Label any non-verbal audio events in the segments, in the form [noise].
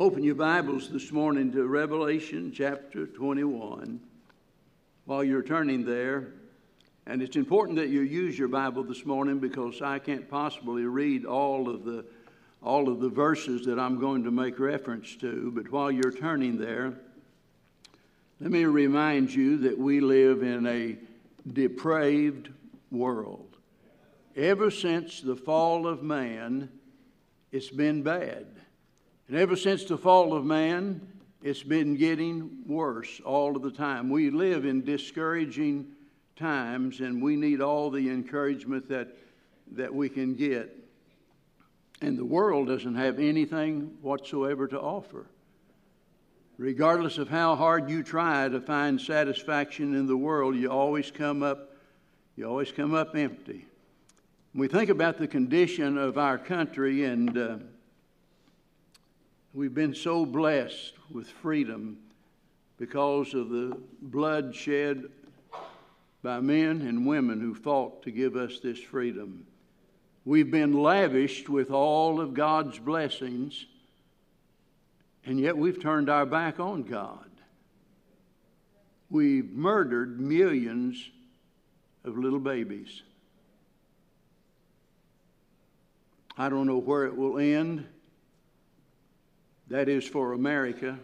Open your Bibles this morning to Revelation chapter 21. While you're turning there, and it's important that you use your Bible this morning because I can't possibly read all of the all of the verses that I'm going to make reference to, but while you're turning there, let me remind you that we live in a depraved world. Ever since the fall of man, it's been bad. And ever since the fall of man, it's been getting worse all of the time. We live in discouraging times, and we need all the encouragement that, that we can get. And the world doesn't have anything whatsoever to offer. Regardless of how hard you try to find satisfaction in the world, you always come up, you always come up empty. we think about the condition of our country, and uh, we've been so blessed with freedom because of the blood shed by men and women who fought to give us this freedom. We've been lavished with all of God's blessings, and yet we've turned our back on God. We've murdered millions of little babies. I don't know where it will end. That is for America.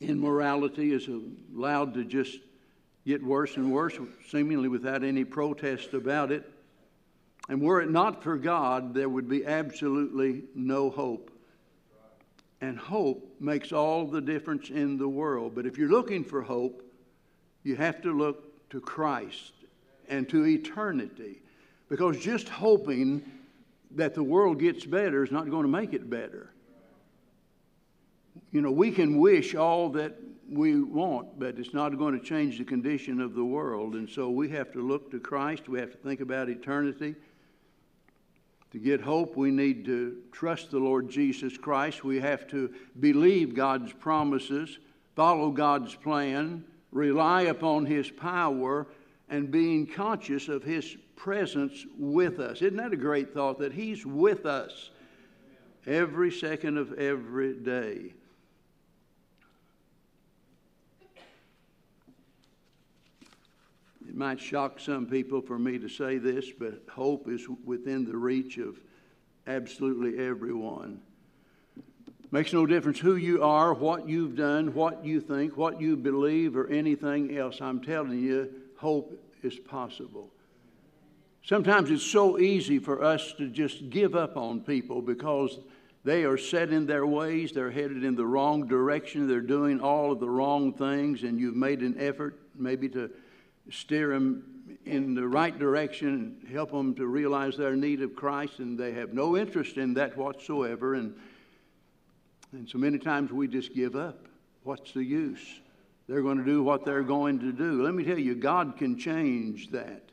Immorality is allowed to just get worse and worse, seemingly without any protest about it. And were it not for God, there would be absolutely no hope. And hope makes all the difference in the world. But if you're looking for hope, you have to look to Christ and to eternity. Because just hoping that the world gets better is not going to make it better. You know, we can wish all that we want, but it's not going to change the condition of the world. And so we have to look to Christ. We have to think about eternity. To get hope, we need to trust the Lord Jesus Christ. We have to believe God's promises, follow God's plan, rely upon His power, and being conscious of His presence with us. Isn't that a great thought that He's with us every second of every day? It might shock some people for me to say this, but hope is within the reach of absolutely everyone. Makes no difference who you are, what you've done, what you think, what you believe, or anything else. I'm telling you, hope is possible. Sometimes it's so easy for us to just give up on people because they are set in their ways, they're headed in the wrong direction, they're doing all of the wrong things, and you've made an effort maybe to steer them in the right direction help them to realize their need of Christ, and they have no interest in that whatsoever. And, and so many times we just give up. What's the use? They're going to do what they're going to do. Let me tell you, God can change that.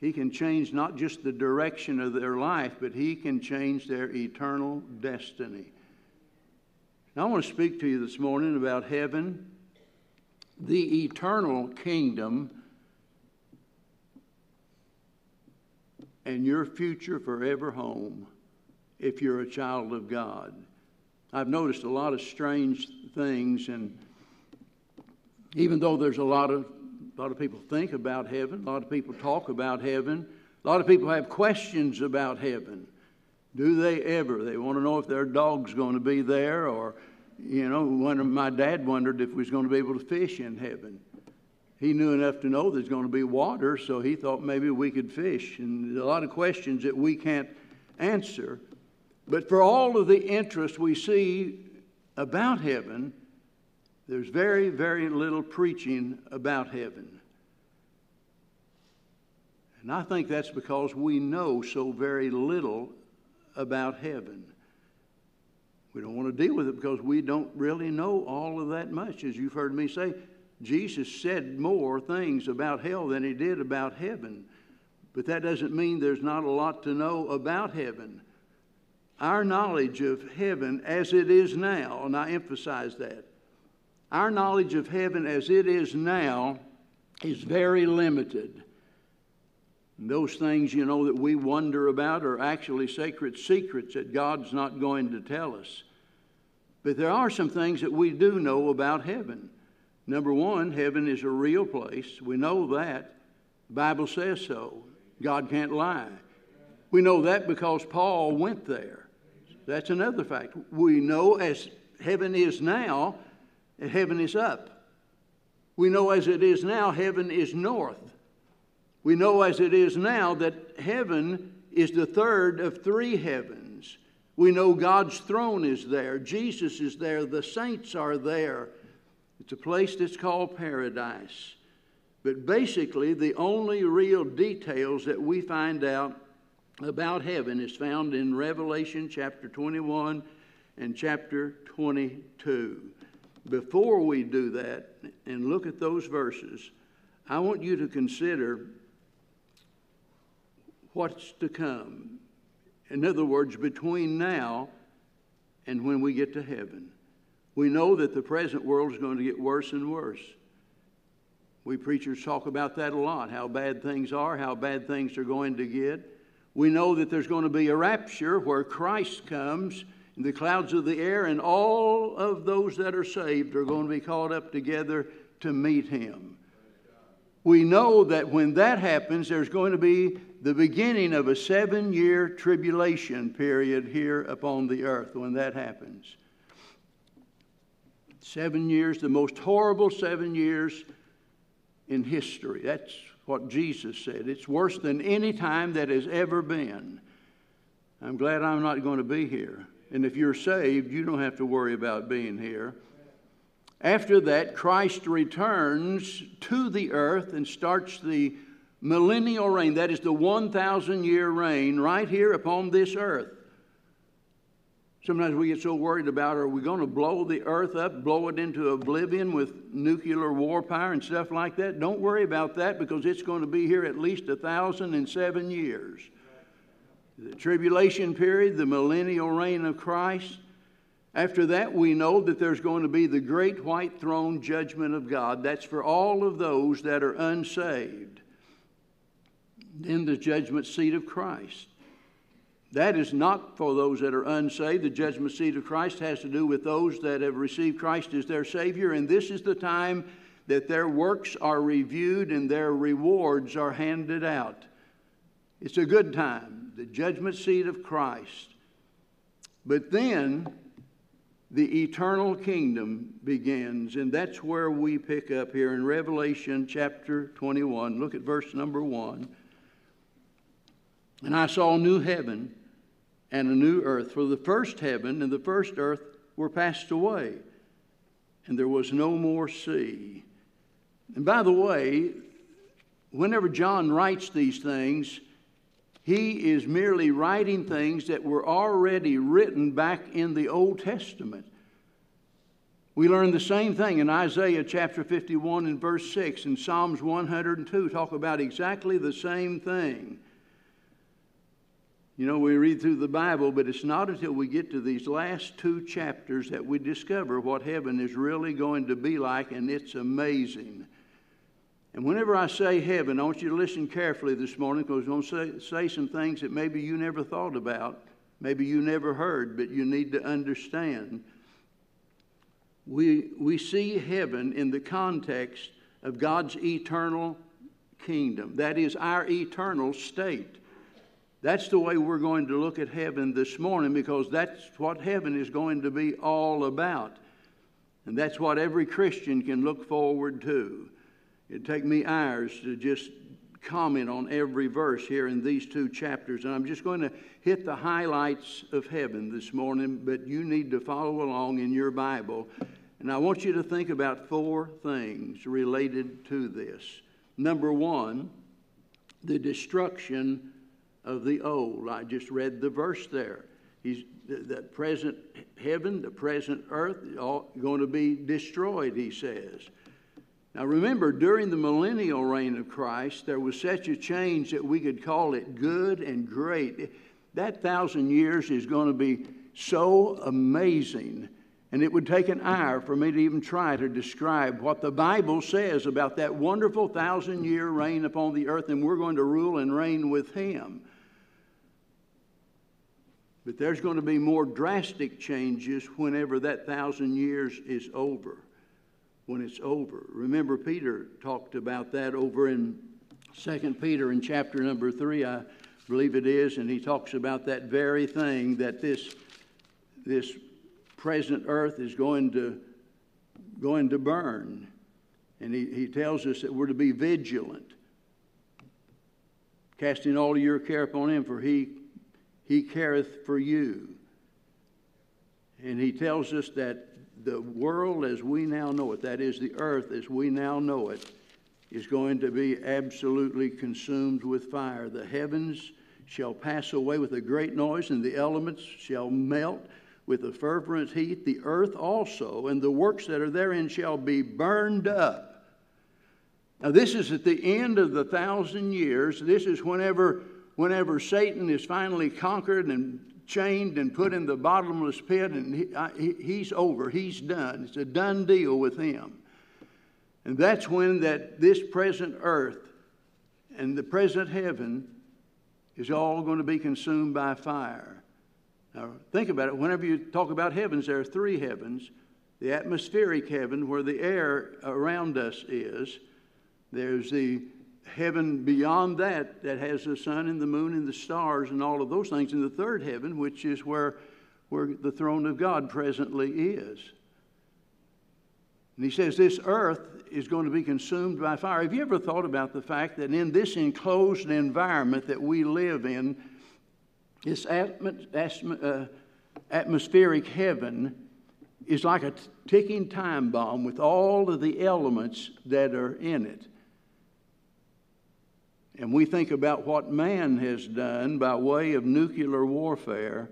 He can change not just the direction of their life, but He can change their eternal destiny. Now, I want to speak to you this morning about heaven the eternal kingdom and your future forever home if you're a child of God. I've noticed a lot of strange things, and even though there's a lot of a lot of people think about heaven, a lot of people talk about heaven, a lot of people have questions about heaven. Do they ever? They want to know if their dog's going to be there or you know, when my dad wondered if we was going to be able to fish in heaven. He knew enough to know there's going to be water, so he thought maybe we could fish. And a lot of questions that we can't answer. But for all of the interest we see about heaven, there's very, very little preaching about heaven. And I think that's because we know so very little about heaven. We don't want to deal with it because we don't really know all of that much. As you've heard me say, Jesus said more things about hell than he did about heaven. But that doesn't mean there's not a lot to know about heaven. Our knowledge of heaven as it is now, and I emphasize that, our knowledge of heaven as it is now is very limited. And those things, you know, that we wonder about are actually sacred secrets that God's not going to tell us. But there are some things that we do know about heaven. Number one, heaven is a real place. We know that. The Bible says so. God can't lie. We know that because Paul went there. That's another fact. We know as heaven is now, heaven is up. We know as it is now, heaven is north. We know as it is now that heaven is the third of three heavens. We know God's throne is there, Jesus is there, the saints are there. It's a place that's called paradise. But basically, the only real details that we find out about heaven is found in Revelation chapter 21 and chapter 22. Before we do that and look at those verses, I want you to consider what's to come. In other words, between now and when we get to heaven. We know that the present world is going to get worse and worse. We preachers talk about that a lot how bad things are, how bad things are going to get. We know that there's going to be a rapture where Christ comes the clouds of the air, and all of those that are saved are going to be called up together to meet him. We know that when that happens, there's going to be the beginning of a seven year tribulation period here upon the earth when that happens. Seven years, the most horrible seven years in history. That's what Jesus said. It's worse than any time that has ever been. I'm glad I'm not going to be here. And if you're saved, you don't have to worry about being here. After that, Christ returns to the earth and starts the millennial reign. That is the 1,000 year reign right here upon this earth. Sometimes we get so worried about are we going to blow the earth up, blow it into oblivion with nuclear war power and stuff like that? Don't worry about that because it's going to be here at least a thousand and seven years. The tribulation period, the millennial reign of Christ. After that, we know that there's going to be the great white throne judgment of God. That's for all of those that are unsaved. Then the judgment seat of Christ. That is not for those that are unsaved. The judgment seat of Christ has to do with those that have received Christ as their Savior, and this is the time that their works are reviewed and their rewards are handed out. It's a good time, the judgment seat of Christ. But then the eternal kingdom begins, and that's where we pick up here in Revelation chapter 21. Look at verse number 1. And I saw a new heaven and a new earth. For the first heaven and the first earth were passed away, and there was no more sea. And by the way, whenever John writes these things, he is merely writing things that were already written back in the Old Testament. We learn the same thing in Isaiah chapter 51 and verse 6 and Psalms 102 talk about exactly the same thing. You know, we read through the Bible, but it's not until we get to these last two chapters that we discover what heaven is really going to be like, and it's amazing. And whenever I say heaven, I want you to listen carefully this morning because I'm going to say, say some things that maybe you never thought about, maybe you never heard, but you need to understand. We, we see heaven in the context of God's eternal kingdom. That is our eternal state. That's the way we're going to look at heaven this morning because that's what heaven is going to be all about. And that's what every Christian can look forward to. It'd take me hours to just comment on every verse here in these two chapters. And I'm just going to hit the highlights of heaven this morning, but you need to follow along in your Bible. And I want you to think about four things related to this. Number one, the destruction of the old. I just read the verse there. He's the present heaven, the present earth, all going to be destroyed, he says. Now remember, during the millennial reign of Christ, there was such a change that we could call it good and great. That thousand years is going to be so amazing. And it would take an hour for me to even try to describe what the Bible says about that wonderful thousand year reign upon the earth, and we're going to rule and reign with Him. But there's going to be more drastic changes whenever that thousand years is over. When it's over. Remember, Peter talked about that over in Second Peter in chapter number 3, I believe it is, and he talks about that very thing that this, this present earth is going to, going to burn. And he, he tells us that we're to be vigilant, casting all your care upon him, for he, he careth for you. And he tells us that the world as we now know it, that is, the earth as we now know it, is going to be absolutely consumed with fire. The heavens shall pass away with a great noise, and the elements shall melt with a fervent heat. The earth also, and the works that are therein, shall be burned up. Now, this is at the end of the thousand years. This is whenever, whenever Satan is finally conquered and chained and put in the bottomless pit, and he, I, he's over. He's done. It's a done deal with him. And that's when that this present earth and the present heaven is all going to be consumed by fire. Now, think about it. Whenever you talk about heavens, there are three heavens the atmospheric heaven, where the air around us is, there's the heaven beyond that that has the sun and the moon and the stars and all of those things, and the third heaven, which is where, where the throne of God presently is. And he says this earth is going to be consumed by fire. Have you ever thought about the fact that in this enclosed environment that we live in, this uh, atmospheric heaven is like a ticking time bomb with all of the elements that are in it. And we think about what man has done by way of nuclear warfare,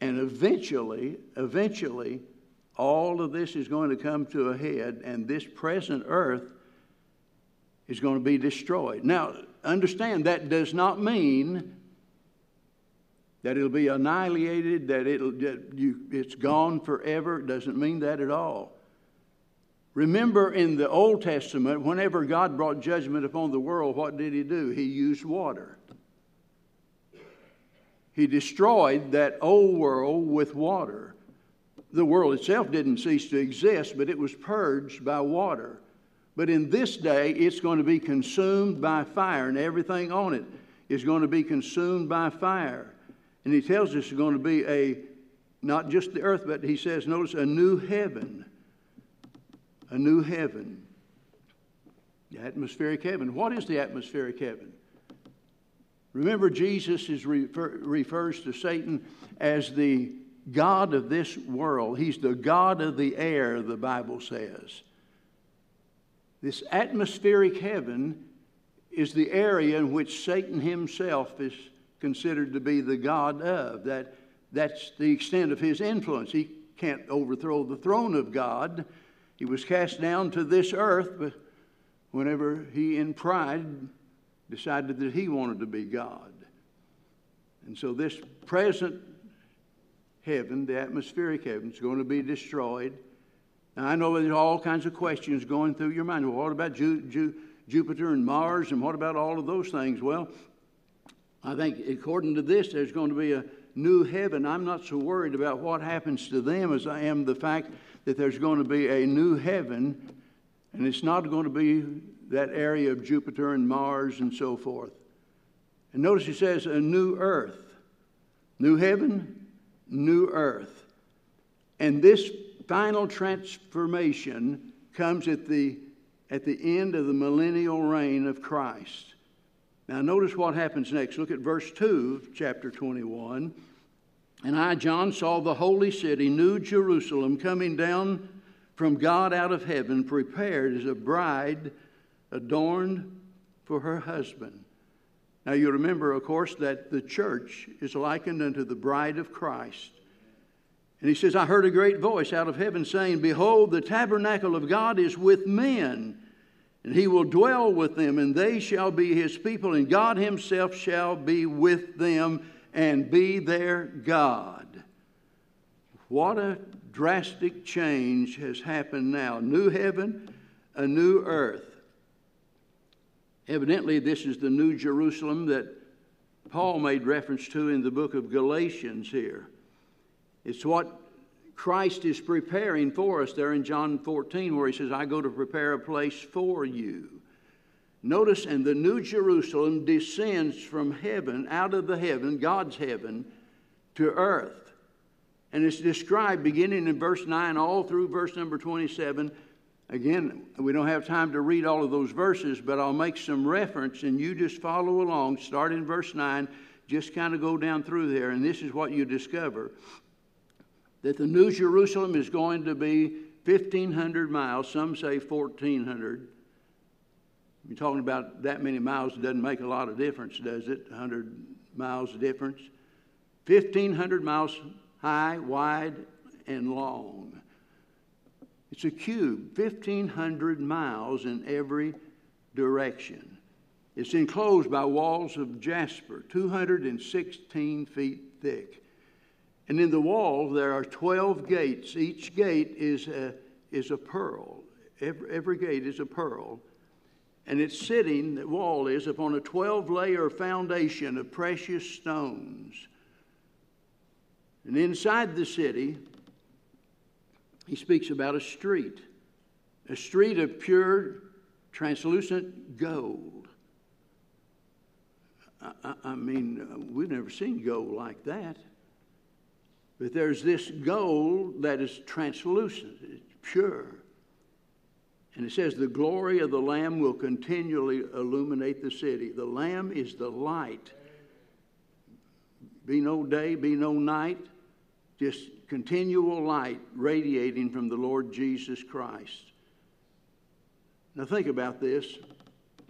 and eventually, eventually, all of this is going to come to a head, and this present earth is going to be destroyed. Now, understand that does not mean that it'll be annihilated, that, it'll, that you, it's gone forever. It doesn't mean that at all. Remember in the Old Testament, whenever God brought judgment upon the world, what did He do? He used water. He destroyed that old world with water the world itself didn't cease to exist, but it was purged by water. But in this day, it's going to be consumed by fire, and everything on it is going to be consumed by fire. And he tells us it's going to be a, not just the earth, but he says, notice, a new heaven. A new heaven. The atmospheric heaven. What is the atmospheric heaven? Remember, Jesus is refer, refers to Satan as the God of this world. He's the God of the air, the Bible says. This atmospheric heaven is the area in which Satan himself is considered to be the God of. That, that's the extent of his influence. He can't overthrow the throne of God. He was cast down to this earth, but whenever he, in pride, decided that he wanted to be God. And so, this present heaven, the atmospheric heaven, is going to be destroyed. Now, I know there's all kinds of questions going through your mind. Well, what about Ju- Ju- Jupiter and Mars, and what about all of those things? Well, I think according to this, there's going to be a new heaven. I'm not so worried about what happens to them as I am the fact that there's going to be a new heaven, and it's not going to be that area of Jupiter and Mars and so forth. And notice he says a new earth. New heaven, new earth. And this final transformation comes at the, at the end of the millennial reign of Christ. Now, notice what happens next. Look at verse 2 chapter 21. And I, John, saw the holy city, New Jerusalem, coming down from God out of heaven, prepared as a bride adorned for her husband. Now, you remember, of course, that the church is likened unto the bride of Christ. And he says, I heard a great voice out of heaven saying, Behold, the tabernacle of God is with men, and he will dwell with them, and they shall be his people, and God himself shall be with them and be their God. What a drastic change has happened now. New heaven, a new earth. Evidently, this is the new Jerusalem that Paul made reference to in the book of Galatians here. It's what Christ is preparing for us there in John 14, where he says, I go to prepare a place for you. Notice, and the New Jerusalem descends from heaven, out of the heaven, God's heaven, to earth. And it's described beginning in verse 9 all through verse number 27. Again, we don't have time to read all of those verses, but I'll make some reference and you just follow along. Start in verse 9, just kind of go down through there, and this is what you discover that the New Jerusalem is going to be 1,500 miles, some say 1,400. You're talking about that many miles, it doesn't make a lot of difference, does it? 100 miles difference. 1,500 miles high, wide, and long. It's a cube, 1,500 miles in every direction. It's enclosed by walls of jasper, 216 feet thick. And in the wall, there are 12 gates. Each gate is a, is a pearl. Every, every gate is a pearl. And it's sitting, the wall is, upon a 12 layer foundation of precious stones. And inside the city, he speaks about a street, a street of pure, translucent gold. I, I mean, uh, we've never seen gold like that. But there's this gold that is translucent, it's pure. And it says, The glory of the Lamb will continually illuminate the city. The Lamb is the light. Be no day, be no night, just continual light radiating from the Lord Jesus Christ. Now, think about this.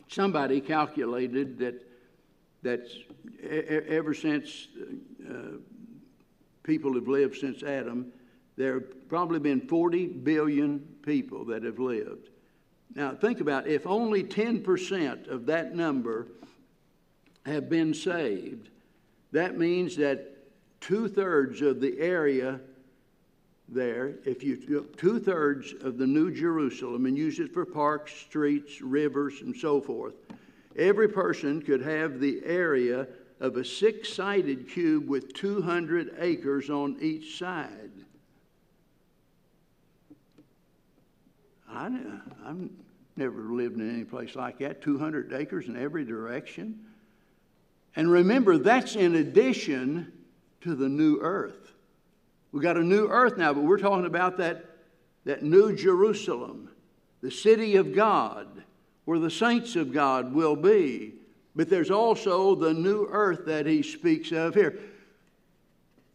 Somebody calculated that, that ever since uh, people have lived since Adam, there have probably been 40 billion people that have lived. Now, think about it. if only 10% of that number have been saved, that means that two thirds of the area there, if you took two thirds of the New Jerusalem and use it for parks, streets, rivers, and so forth, every person could have the area of a six sided cube with 200 acres on each side. I, I've never lived in any place like that 200 acres in every direction. And remember, that's in addition to the new earth. We've got a new earth now, but we're talking about that, that new Jerusalem, the city of God, where the saints of God will be. But there's also the new earth that he speaks of here.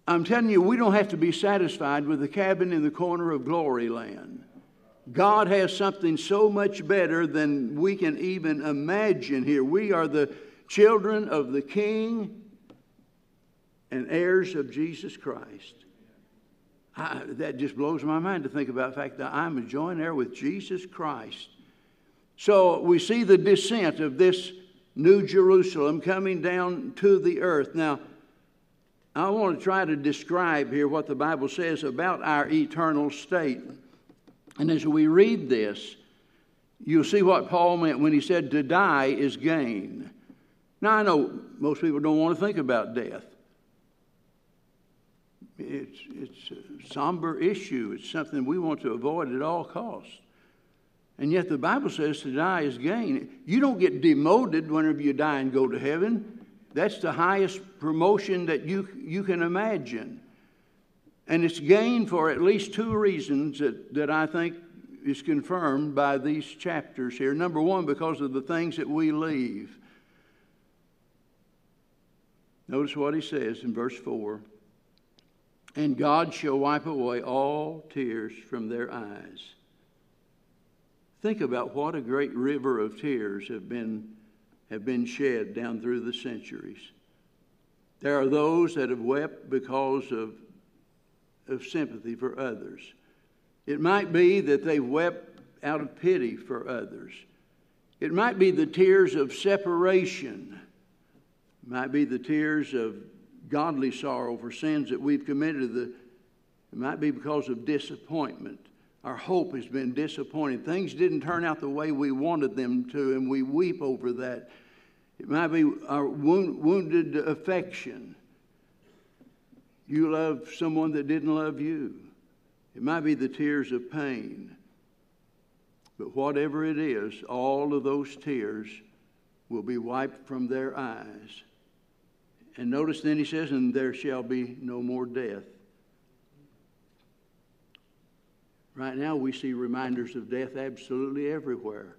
I'm telling you, we don't have to be satisfied with the cabin in the corner of glory land. God has something so much better than we can even imagine here. We are the children of the King and heirs of Jesus Christ. I, that just blows my mind to think about the fact that I'm a joint heir with Jesus Christ. So we see the descent of this New Jerusalem coming down to the earth. Now, I want to try to describe here what the Bible says about our eternal state. And as we read this, you'll see what Paul meant when he said to die is gain. Now, I know most people don't want to think about death. It's, it's a somber issue. It's something we want to avoid at all costs. And yet the Bible says to die is gain. You don't get demoted whenever you die and go to heaven. That's the highest promotion that you, you can imagine. And it's gained for at least two reasons that, that I think is confirmed by these chapters here. Number one, because of the things that we leave. Notice what he says in verse 4 And God shall wipe away all tears from their eyes. Think about what a great river of tears have been, have been shed down through the centuries. There are those that have wept because of, of sympathy for others. It might be that they wept out of pity for others. It might be the tears of separation. It might be the tears of godly sorrow for sins that we've committed, the, It might be because of disappointment. Our hope has been disappointed. Things didn't turn out the way we wanted them to, and we weep over that. It might be our wounded affection. You love someone that didn't love you. It might be the tears of pain. But whatever it is, all of those tears will be wiped from their eyes. And notice then he says, and there shall be no more death. Right now, we see reminders of death absolutely everywhere.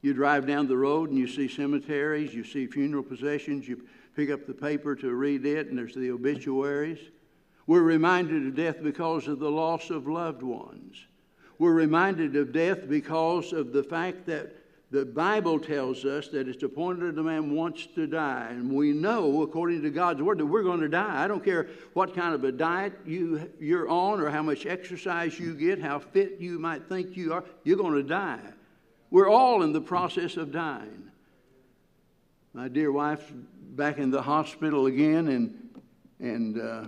You drive down the road and you see cemeteries, you see funeral processions, you pick up the paper to read it, and there's the obituaries. We're reminded of death because of the loss of loved ones. We're reminded of death because of the fact that the Bible tells us that it's appointed a man wants to die. And we know, according to God's word, that we're going to die. I don't care what kind of a diet you, you're on or how much exercise you get, how fit you might think you are, you're going to die. We're all in the process of dying. My dear wife's back in the hospital again, and, and uh,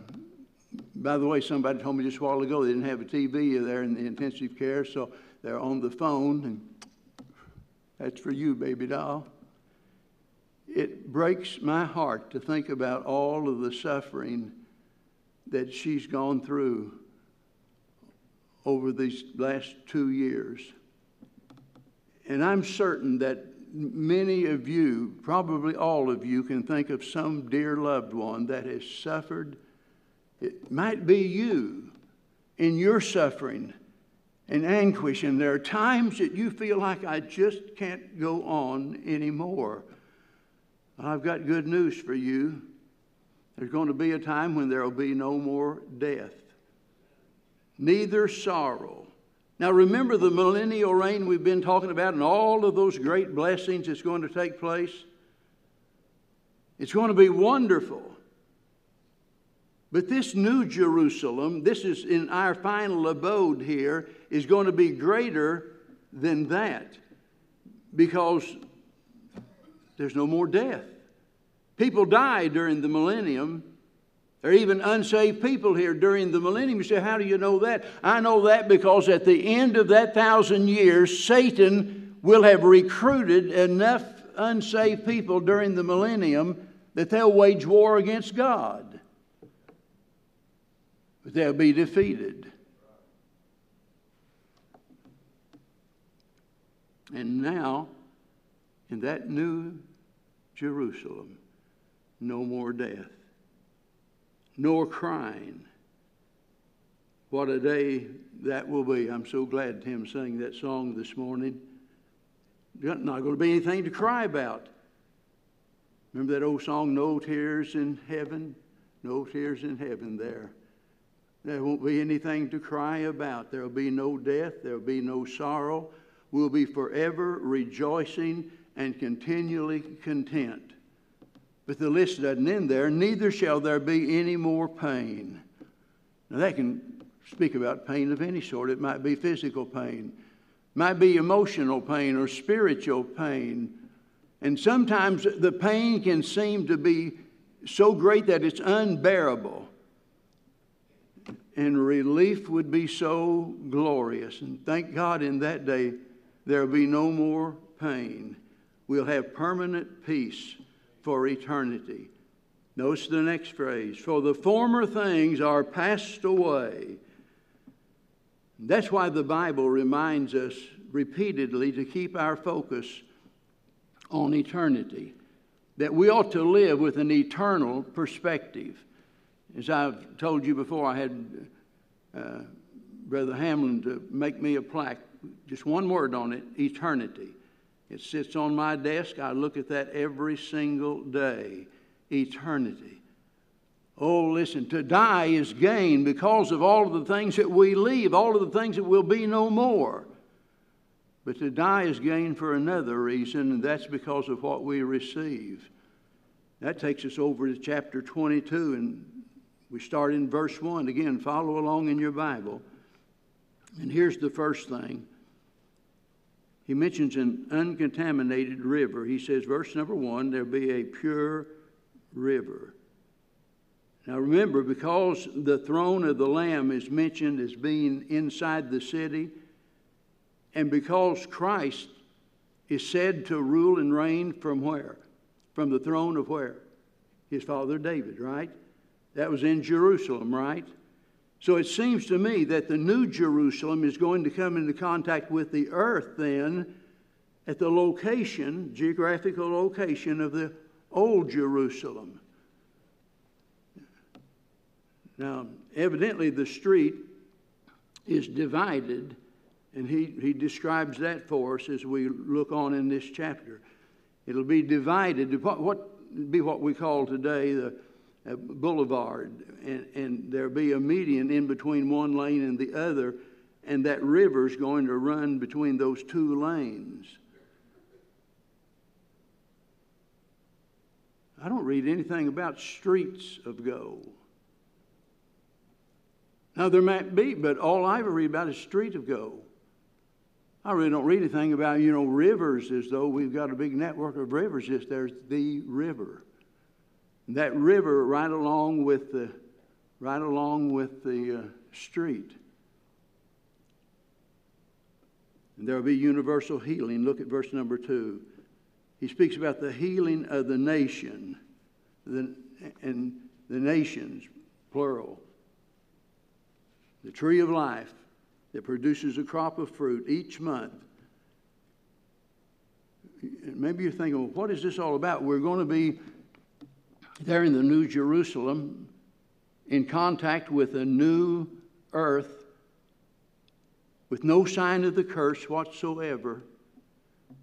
by the way, somebody told me just a while ago they didn't have a TV there in the intensive care, so they're on the phone. And that's for you, baby doll. It breaks my heart to think about all of the suffering that she's gone through over these last two years. And I'm certain that many of you, probably all of you, can think of some dear loved one that has suffered. It might be you in your suffering and anguish. And there are times that you feel like I just can't go on anymore. I've got good news for you. There's going to be a time when there will be no more death, neither sorrow. Now, remember the millennial reign we've been talking about and all of those great blessings that's going to take place? It's going to be wonderful. But this new Jerusalem, this is in our final abode here, is going to be greater than that because there's no more death. People die during the millennium. There are even unsaved people here during the millennium. You say, How do you know that? I know that because at the end of that thousand years, Satan will have recruited enough unsaved people during the millennium that they'll wage war against God. But they'll be defeated. And now, in that new Jerusalem, no more death, nor crying. What a day that will be. I'm so glad Tim sang that song this morning. Not going to be anything to cry about. Remember that old song, No Tears in Heaven? No tears in heaven there. There won't be anything to cry about. There will be no death. There will be no sorrow We'll be forever rejoicing and continually content. But the list doesn't end there. Neither shall there be any more pain. Now, that can speak about pain of any sort. It might be physical pain, might be emotional pain or spiritual pain. And sometimes the pain can seem to be so great that it's unbearable. And relief would be so glorious. And thank God in that day there will be no more pain. We'll have permanent peace for eternity. Notice the next phrase For the former things are passed away. That's why the Bible reminds us repeatedly to keep our focus on eternity, that we ought to live with an eternal perspective. As I've told you before, I had uh, Brother Hamlin to make me a plaque just one word on it eternity. It sits on my desk. I look at that every single day. Eternity. Oh, listen, to die is gain because of all of the things that we leave, all of the things that will be no more. But to die is gain for another reason, and that's because of what we receive. That takes us over to chapter 22, and we start in verse 1. Again, follow along in your Bible. And here's the first thing he mentions an uncontaminated river. He says, verse number one, there'll be a pure river. Now remember, because the throne of the Lamb is mentioned as being inside the city, and because Christ is said to rule and reign from where? From the throne of where? His father David, right? That was in Jerusalem, right? So it seems to me that the new Jerusalem is going to come into contact with the earth then at the location, geographical location of the old Jerusalem. Now, evidently, the street is divided, and he, he describes that for us as we look on in this chapter. It'll be divided. What, what be what we call today the Uh, boulevard, and, and there'll be a median in between one lane and the other, and that river's going to run between those two lanes. I don't read anything about streets of gold. Now, there might be, but all I ever read about is street of gold. I really don't read anything about, you know, rivers as though we've got a big network of rivers. Just there's the river. That river right along with the, right along with the uh, street. And there will be universal healing. Look at verse number two. He speaks about the healing of the nation, the, and the nations, plural the tree of life that produces a crop of fruit each month. Maybe you're thinking, well, what is this all about? We're going to be there in the New Jerusalem in contact with a new earth with no sign of the curse whatsoever.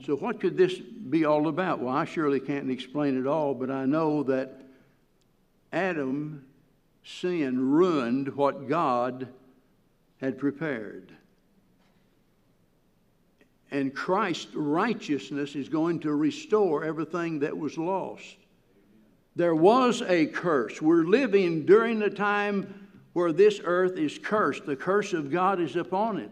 So, what could this be all about? Well, I surely can't explain it all, but I know that Adam sin ruined what God had prepared. And Christ's righteousness is going to restore everything that was lost. There was a curse. We're living during the time where this earth is cursed. The curse of God is upon it.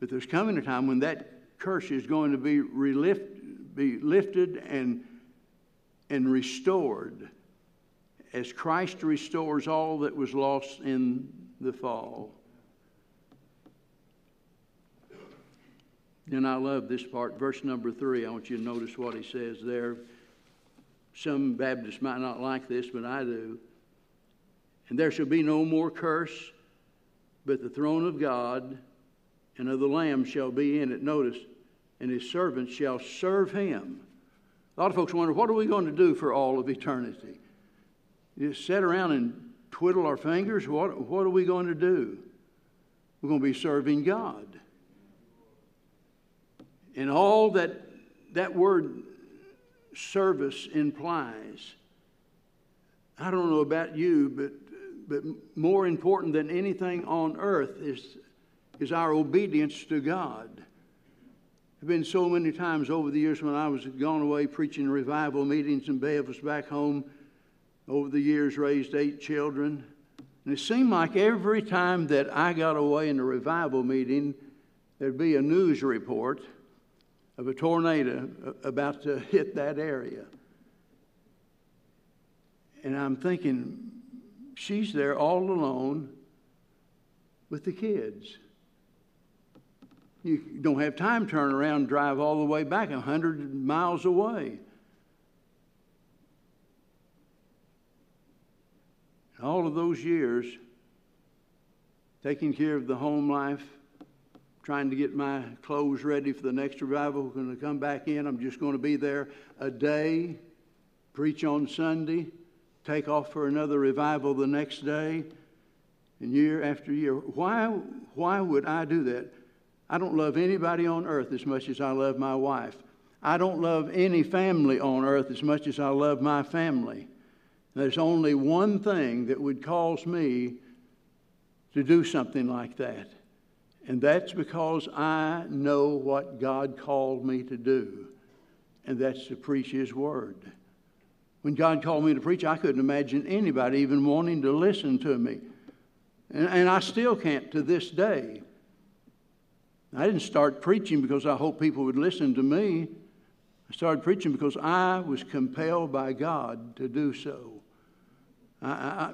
But there's coming a time when that curse is going to be, relift, be lifted and, and restored as Christ restores all that was lost in the fall. Then I love this part, verse number three. I want you to notice what he says there. Some Baptists might not like this, but I do. And there shall be no more curse, but the throne of God and of the Lamb shall be in it. Notice, and his servants shall serve him. A lot of folks wonder, what are we going to do for all of eternity? just sit around and twiddle our fingers? What, what are we going to do? We're going to be serving God. And all that that word service implies. I don't know about you, but, but more important than anything on earth is, is our obedience to God. Have been so many times over the years when I was gone away preaching revival meetings and Bev was back home over the years raised eight children. And it seemed like every time that I got away in a revival meeting, there'd be a news report of a tornado uh, about to hit that area. And I'm thinking, she's there all alone with the kids. You don't have time to turn around and drive all the way back a 100 miles away. all of those years, taking care of the home life, trying to get my clothes ready for the next revival. Going to come back in. I'm just going to be there a day, preach on Sunday, take off for another revival the next day, and year after year. Why, why would I do that? I don't love anybody on earth as much as I love my wife. I don't love any family on earth as much as I love my family. There's only one thing that would cause me to do something like that, and that's because I know what God called me to do, and that's to preach His Word. When God called me to preach, I couldn't imagine anybody even wanting to listen to me. And, and I still can't to this day. I didn't start preaching because I hoped people would listen to me. I started preaching because I was compelled by God to do so. I,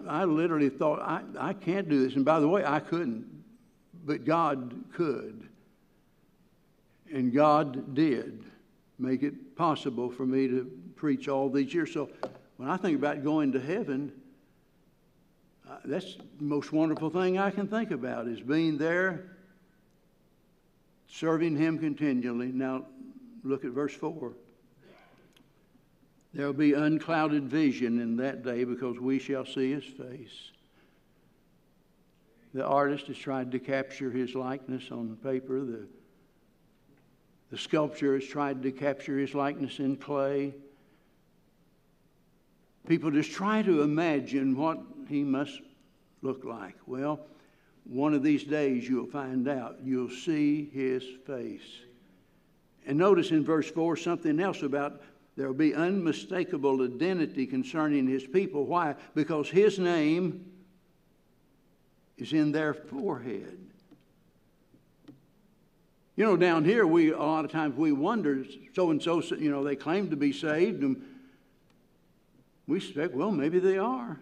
I, I literally thought, I, I can't do this. And by the way, I couldn't, but God could. And God did make it possible for me to preach all these years. So when I think about going to heaven, uh, that's the most wonderful thing I can think about is being there, serving Him continually. Now, look at verse 4. There will be unclouded vision in that day because we shall see His face. The artist has tried to capture His likeness on paper. The, the sculptor has tried to capture His likeness in clay. People just try to imagine what he must look like. Well, one of these days you'll find out. You'll see his face. And notice in verse 4 something else about there will be unmistakable identity concerning his people. Why? Because his name is in their forehead. You know, down here, we a lot of times we wonder, so and so, you know, they claim to be saved, and we suspect, well, maybe they are.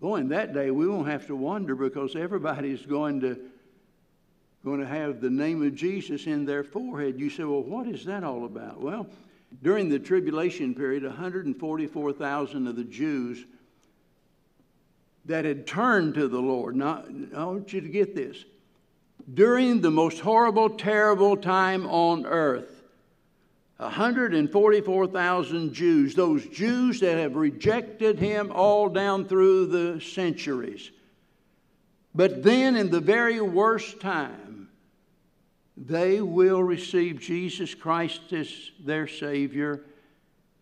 Boy, in that day, we won't have to wonder because everybody's going to, going to have the name of Jesus in their forehead. You say, well, what is that all about? Well, during the tribulation period, 144,000 of the Jews that had turned to the Lord. Now, I want you to get this. During the most horrible, terrible time on earth, 144,000 Jews, those Jews that have rejected him all down through the centuries. But then, in the very worst time, they will receive Jesus Christ as their Savior,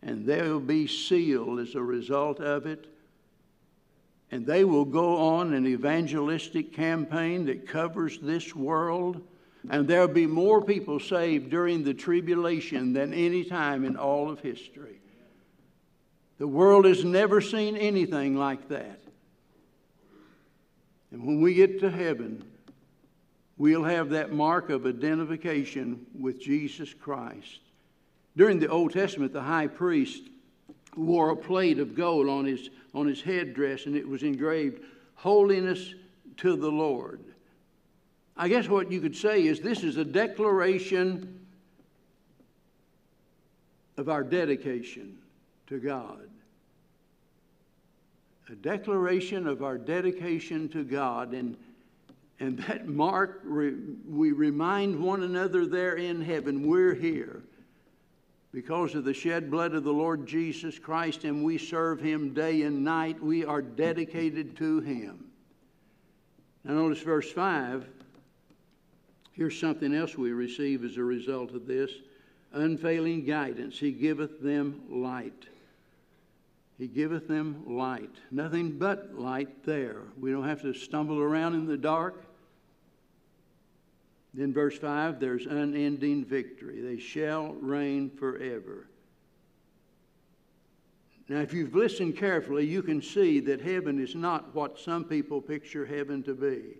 and they'll be sealed as a result of it. And they will go on an evangelistic campaign that covers this world and there'll be more people saved during the tribulation than any time in all of history. The world has never seen anything like that. And when we get to heaven, we'll have that mark of identification with Jesus Christ. During the Old Testament, the high priest wore a plate of gold on his, on his headdress, and it was engraved, Holiness to the Lord. I guess what you could say is this is a declaration of our dedication to God. A declaration of our dedication to God. And, and that mark, we remind one another there in heaven, we're here because of the shed blood of the Lord Jesus Christ, and we serve Him day and night. We are dedicated to Him. Now, notice verse 5 Here's something else we receive as a result of this unfailing guidance. He giveth them light. He giveth them light. Nothing but light there. We don't have to stumble around in the dark. Then, verse 5 there's unending victory. They shall reign forever. Now, if you've listened carefully, you can see that heaven is not what some people picture heaven to be.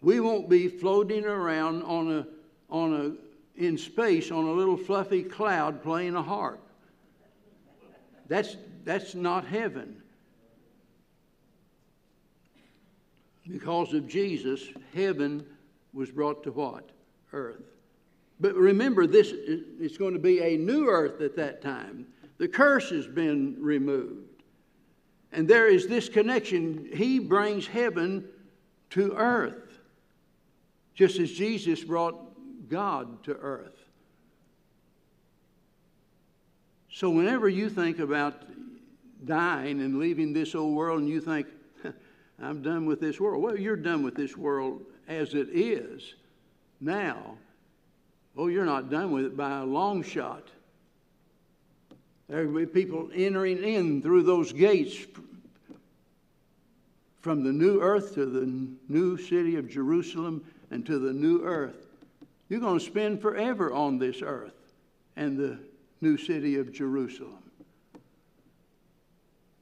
We won't be floating around on a, on a, in space on a little fluffy cloud playing a harp. That's, that's not heaven. Because of Jesus, heaven was brought to what? Earth. But remember, this it's going to be a new earth at that time. The curse has been removed. And there is this connection. He brings heaven to earth just as Jesus brought God to earth. So, whenever you think about dying and leaving this old world and you think, I'm done with this world, well, you're done with this world as it is now. Oh, you're not done with it by a long shot. There will be people entering in through those gates from the new earth to the new city of Jerusalem and to the new earth. You're going to spend forever on this earth and the new city of Jerusalem.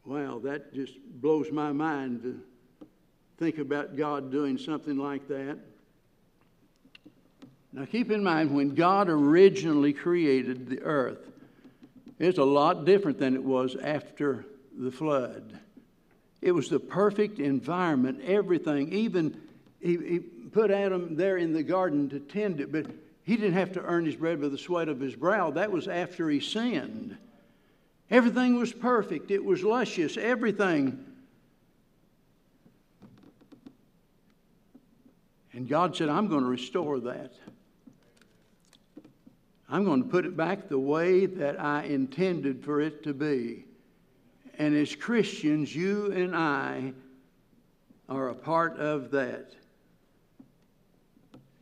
Wow, that just blows my mind think about God doing something like that. Now keep in mind, when God originally created the earth, it's a lot different than it was after the flood. It was the perfect environment, everything. Even he, he put Adam there in the garden to tend it, but he didn't have to earn his bread with the sweat of his brow. That was after he sinned. Everything was perfect, it was luscious, everything. And God said, I'm going to restore that. I'm going to put it back the way that I intended for it to be. And as Christians, you and I are a part of that.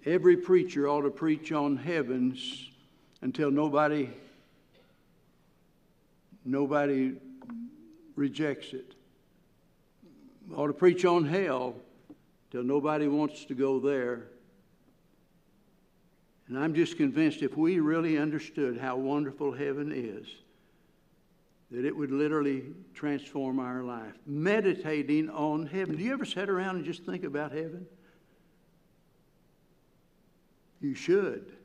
Every preacher ought to preach on heavens until nobody nobody rejects it. Ought to preach on hell till nobody wants to go there. And I'm just convinced if we really understood how wonderful heaven is, that it would literally transform our life. Meditating on heaven. Do you ever sit around and just think about heaven? You should.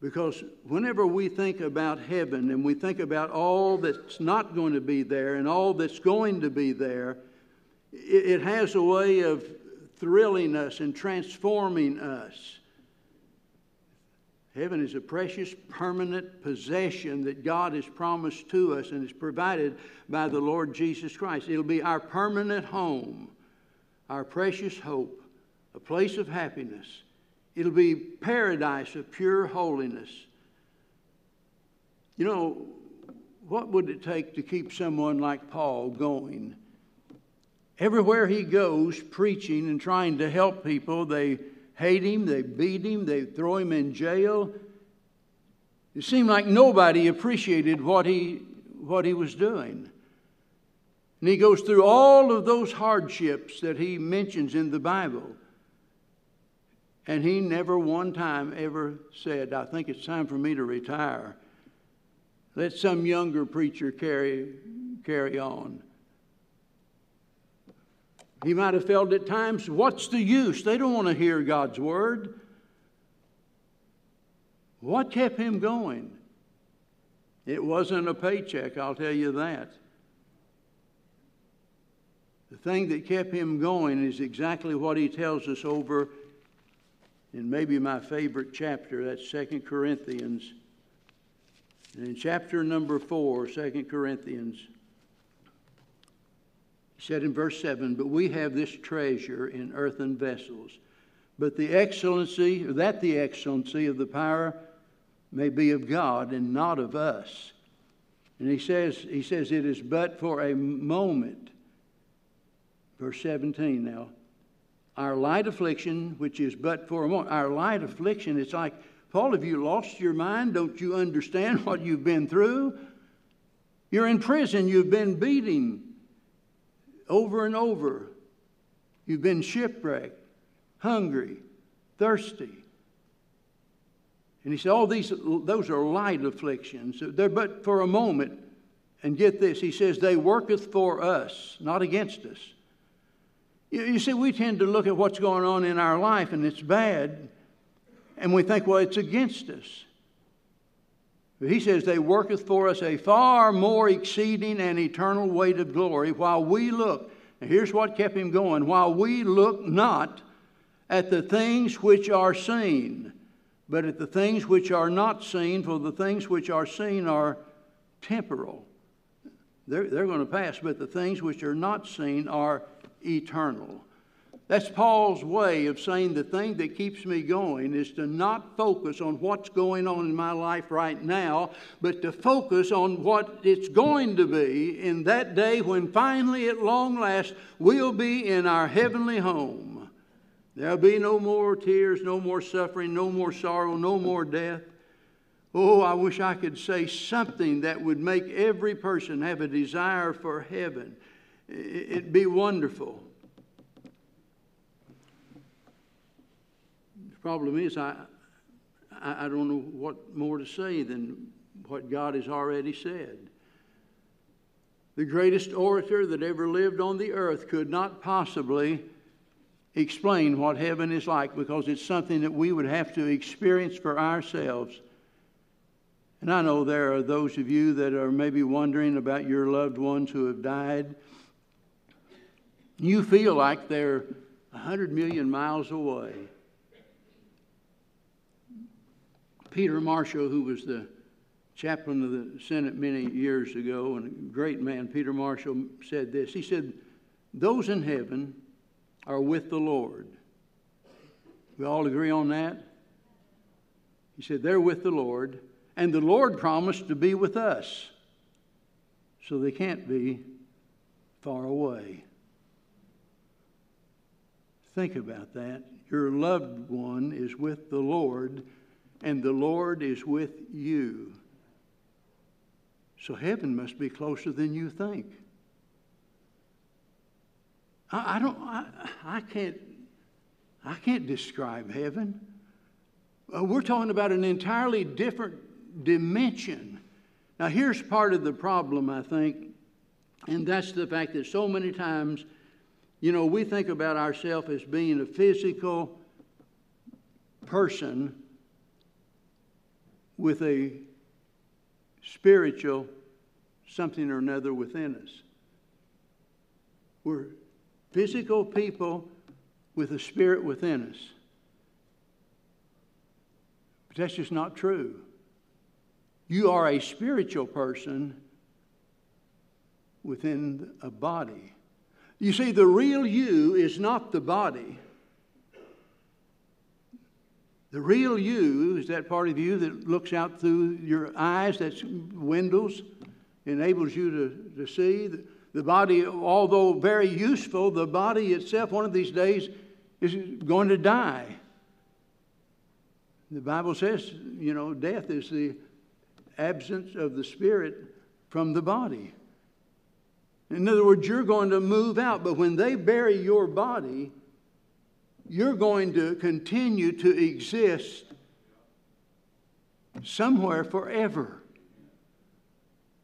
Because whenever we think about heaven and we think about all that's not going to be there and all that's going to be there, it, has a way of thrilling us and transforming us. Heaven is a precious, permanent possession that God has promised to us and is provided by the Lord Jesus Christ. It'll be our permanent home, our precious hope, a place of happiness. It'll be paradise of pure holiness. You know, what would it take to keep someone like Paul going? Everywhere he goes, preaching and trying to help people, they hate him, they beat him, they throw him in jail. It seemed like nobody appreciated what he, what he was doing. And he goes through all of those hardships that he mentions in the Bible. And he never one time ever said, I think it's time for me to retire. Let some younger preacher carry, carry on. He might have felt at times, what's the use? They don't want to hear God's word. What kept him going? It wasn't a paycheck, I'll tell you that. The thing that kept him going is exactly what he tells us over in maybe my favorite chapter, that's Second Corinthians. And in chapter number 4, 2 Corinthians, he said in verse 7 But we have this treasure in earthen vessels, but the excellency, that the excellency of the power may be of God and not of us. And he says, he says, It is but for a moment. Verse 17 now our light affliction, which is but for a moment, our light affliction, it's like, Paul, have you lost your mind? Don't you understand [laughs] what you've been through? You're in prison, you've been beating over and over. You've been shipwrecked, hungry, thirsty. And he said, All these, those are light afflictions. They're but for a moment. And get this, he says, They worketh for us, not against us. You, you see, we tend to look at what's going on in our life and it's bad, and we think, well, it's against us. He says, They worketh for us a far more exceeding and eternal weight of glory while we look. And here's what kept him going while we look not at the things which are seen, but at the things which are not seen, for the things which are seen are temporal. They're, they're going to pass, but the things which are not seen are eternal. That's Paul's way of saying the thing that keeps me going is to not focus on what's going on in my life right now, but to focus on what it's going to be in that day when finally, at long last, we'll be in our heavenly home. There'll be no more tears, no more suffering, no more sorrow, no more death. Oh, I wish I could say something that would make every person have a desire for heaven. It'd be wonderful. Problem is, I, I don't know what more to say than what God has already said. The greatest orator that ever lived on the earth could not possibly explain what heaven is like because it's something that we would have to experience for ourselves. And I know there are those of you that are maybe wondering about your loved ones who have died. You feel like they're 100 million miles away. Peter Marshall, who was the chaplain of the Senate many years ago and a great man, Peter Marshall, said this. He said, Those in heaven are with the Lord. We all agree on that? He said, They're with the Lord, and the Lord promised to be with us. So they can't be far away. Think about that. Your loved one is with the Lord, and the Lord is with you. So heaven must be closer than you think. I, I don't. I, I can't. I can't describe heaven. Uh, we're talking about an entirely different dimension. Now, here's part of the problem, I think, and that's the fact that so many times, you know, we think about ourselves as being a physical person with a spiritual something or another within us. We're physical people with a spirit within us. But that's just not true. You are a spiritual person within a body. You see, the real you is not the body. The real you is that part of you that looks out through your eyes, that's windows, enables you to, to see. The body, although very useful, the body itself, one of these days, is going to die. The Bible says, you know, death is the absence of the spirit from the body. In other words, you're going to move out, but when they bury your body, you're going to continue to exist somewhere forever.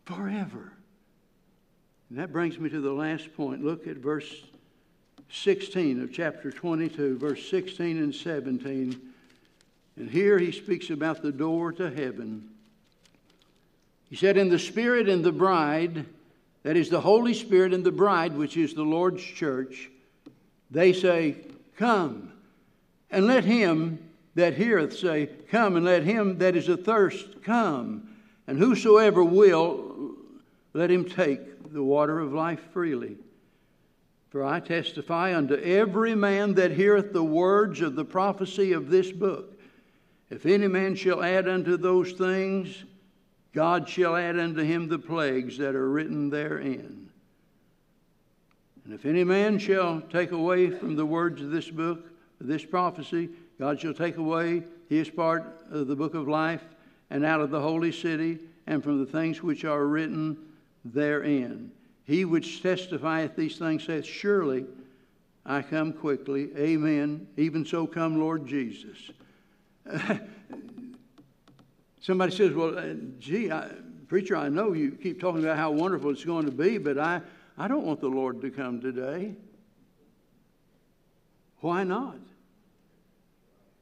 Forever. And that brings me to the last point. Look at verse 16 of chapter 22, verse 16 and 17. And here he speaks about the door to heaven. He said, In the Spirit and the bride, that is the Holy Spirit and the bride, which is the Lord's church, they say, Come. And let him that heareth say, Come, and let him that is athirst come. And whosoever will, let him take the water of life freely. For I testify unto every man that heareth the words of the prophecy of this book. If any man shall add unto those things, God shall add unto him the plagues that are written therein. And if any man shall take away from the words of this book, this prophecy, God shall take away his part of the book of life and out of the holy city and from the things which are written therein. He which testifieth these things saith, Surely I come quickly. Amen. Even so come, Lord Jesus. [laughs] Somebody says, Well, uh, gee, I, preacher, I know you keep talking about how wonderful it's going to be, but I, I don't want the Lord to come today. Why not?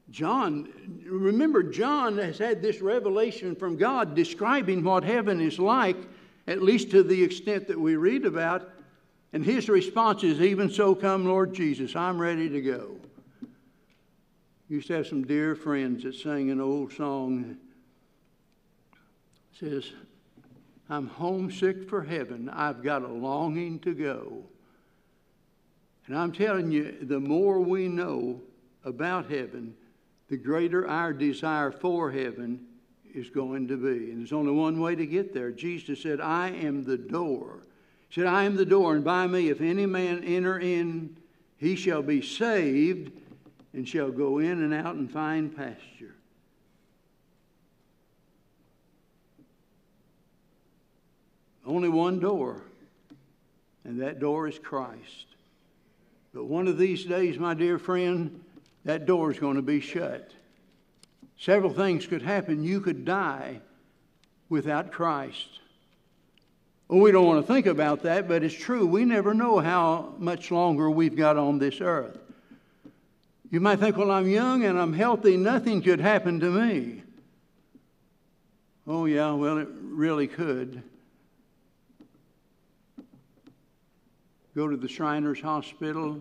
John, remember, John has had this revelation from God describing what heaven is like at least to the extent that we read about. And his response is, Even so, come, Lord Jesus, I'm ready to go. Used to have some dear friends that sang an old song. It says, I'm homesick for heaven. I've got a longing to go. And I'm telling you, the more we know about heaven, the greater our desire for heaven is going to be. And there's only one way to get there. Jesus said, I am the door. He said, I am the door, and by me, if any man enter in, he shall be saved and shall go in and out and find pasture. Only one door, and that door is Christ. But one of these days, my dear friend, that door is going to be shut. Several things could happen. You could die without Christ. Well, we don't want to think about that, but it's true. We never know how much longer we've got on this earth. You might think, well, I'm young and I'm healthy, nothing could happen to me. Oh, yeah, well, it really could. Go to the Shriners Hospital.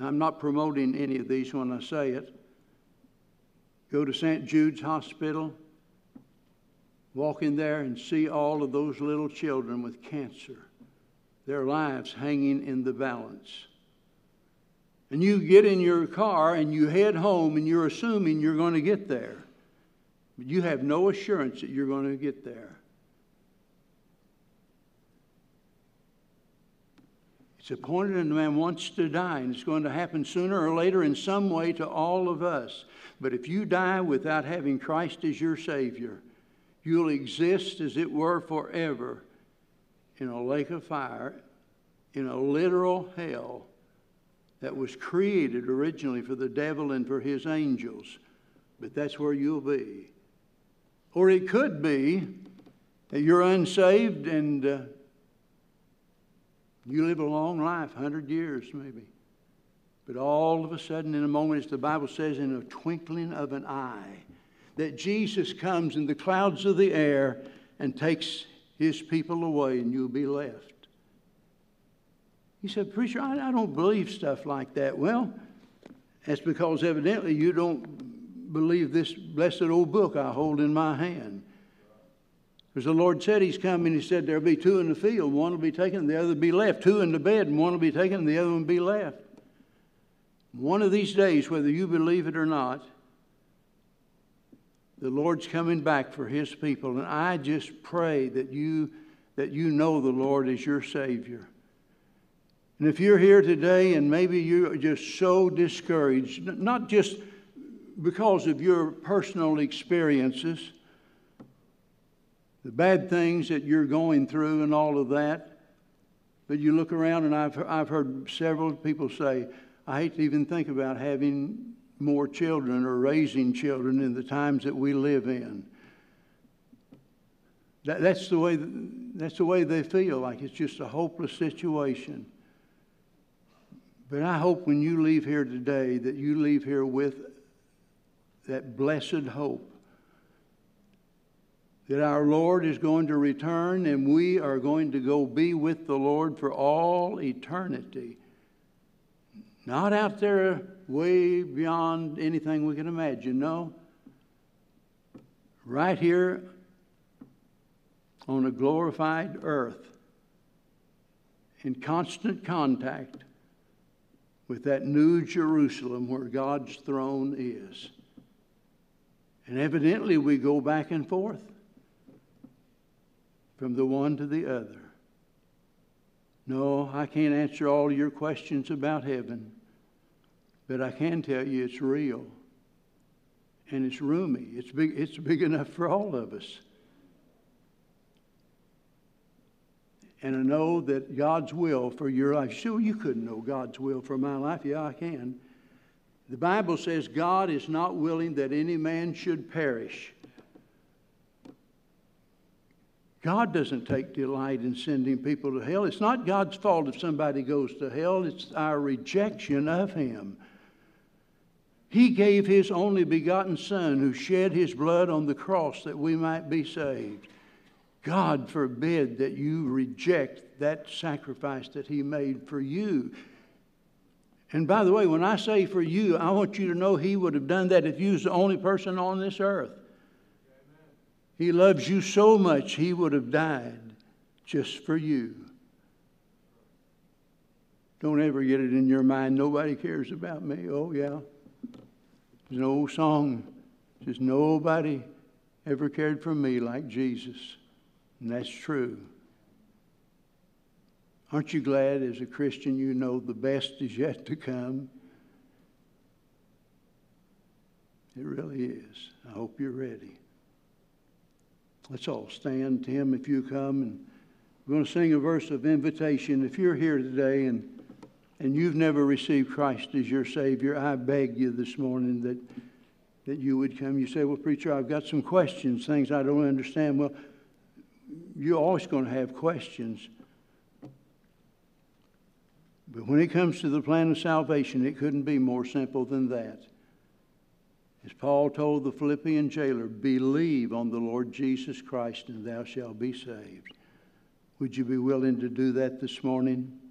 I'm not promoting any of these when I say it. Go to St. Jude's Hospital. Walk in there and see all of those little children with cancer, their lives hanging in the balance and you get in your car and you head home and you're assuming you're going to get there. But you have no assurance that you're going to get there. It's appointed and man wants to die, and it's going to happen sooner or later in some way to all of us. But if you die without having Christ as your Savior, you'll exist as it were forever in a lake of fire, in a literal hell that was created originally for the devil and for his angels. But that's where you'll be. Or it could be that you're unsaved and uh, you live a long life, 100 years maybe. But all of a sudden, in a moment, as the Bible says, in a twinkling of an eye, that Jesus comes in the clouds of the air and takes his people away, and you'll be left. He said, Preacher, I, I don't believe stuff like that. Well, that's because evidently you don't believe this blessed old book I hold in my hand. Because the Lord said He's coming, He said there'll be two in the field, one will be taken, the other will be left. Two in the bed, and one will be taken, and the other one will be left. One of these days, whether you believe it or not, the Lord's coming back for His people. And I just pray that you, that you know the Lord is your Savior. And if you're here today and maybe you're just so discouraged, not just because of your personal experiences, the bad things that you're going through and all of that, but you look around and I've, I've heard several people say, I hate to even think about having more children or raising children in the times that we live in. That, that's, the way, that's the way they feel, like it's just a hopeless situation. But I hope when you leave here today that you leave here with that blessed hope that our Lord is going to return and we are going to go be with the Lord for all eternity. Not out there way beyond anything we can imagine, no. Right here on a glorified earth in constant contact with that new Jerusalem where God's throne is. And evidently, we go back and forth from the one to the other. No, I can't answer all your questions about heaven, but I can tell you it's real and it's roomy. It's big, it's big enough for all of us. and I know that God's will for your life. Sure, you couldn't know God's will for my life. Yeah, I can. The Bible says God is not willing that any man should perish. God doesn't take delight in sending people to hell. It's not God's fault if somebody goes to hell, it's our rejection of Him. He gave His only begotten Son who shed His blood on the cross that we might be saved. God forbid that you reject that sacrifice that He made for you. And by the way, when I say for you, I want you to know He would have done that if you was the only person on this earth. He loves you so much, He would have died just for you. Don't ever get it in your mind, nobody cares about me. Oh, yeah. There's an old song, says, Nobody ever cared for me like Jesus. And that's true. Aren't you glad as a Christian you know the best is yet to come? It really is. I hope you're ready. Let's all stand. Tim, if you come, and we're going to sing a verse of invitation. If you're here today and and you've never received Christ as your Savior, I beg you this morning that that you would come. You say, "Well, preacher, I've got some questions, things I don't understand." Well, you're always going to have questions. But when it comes to the plan of salvation, it couldn't be more simple than that. As Paul told the Philippian jailer, believe on the Lord Jesus Christ and thou shalt be saved. Would you be willing to do that this morning?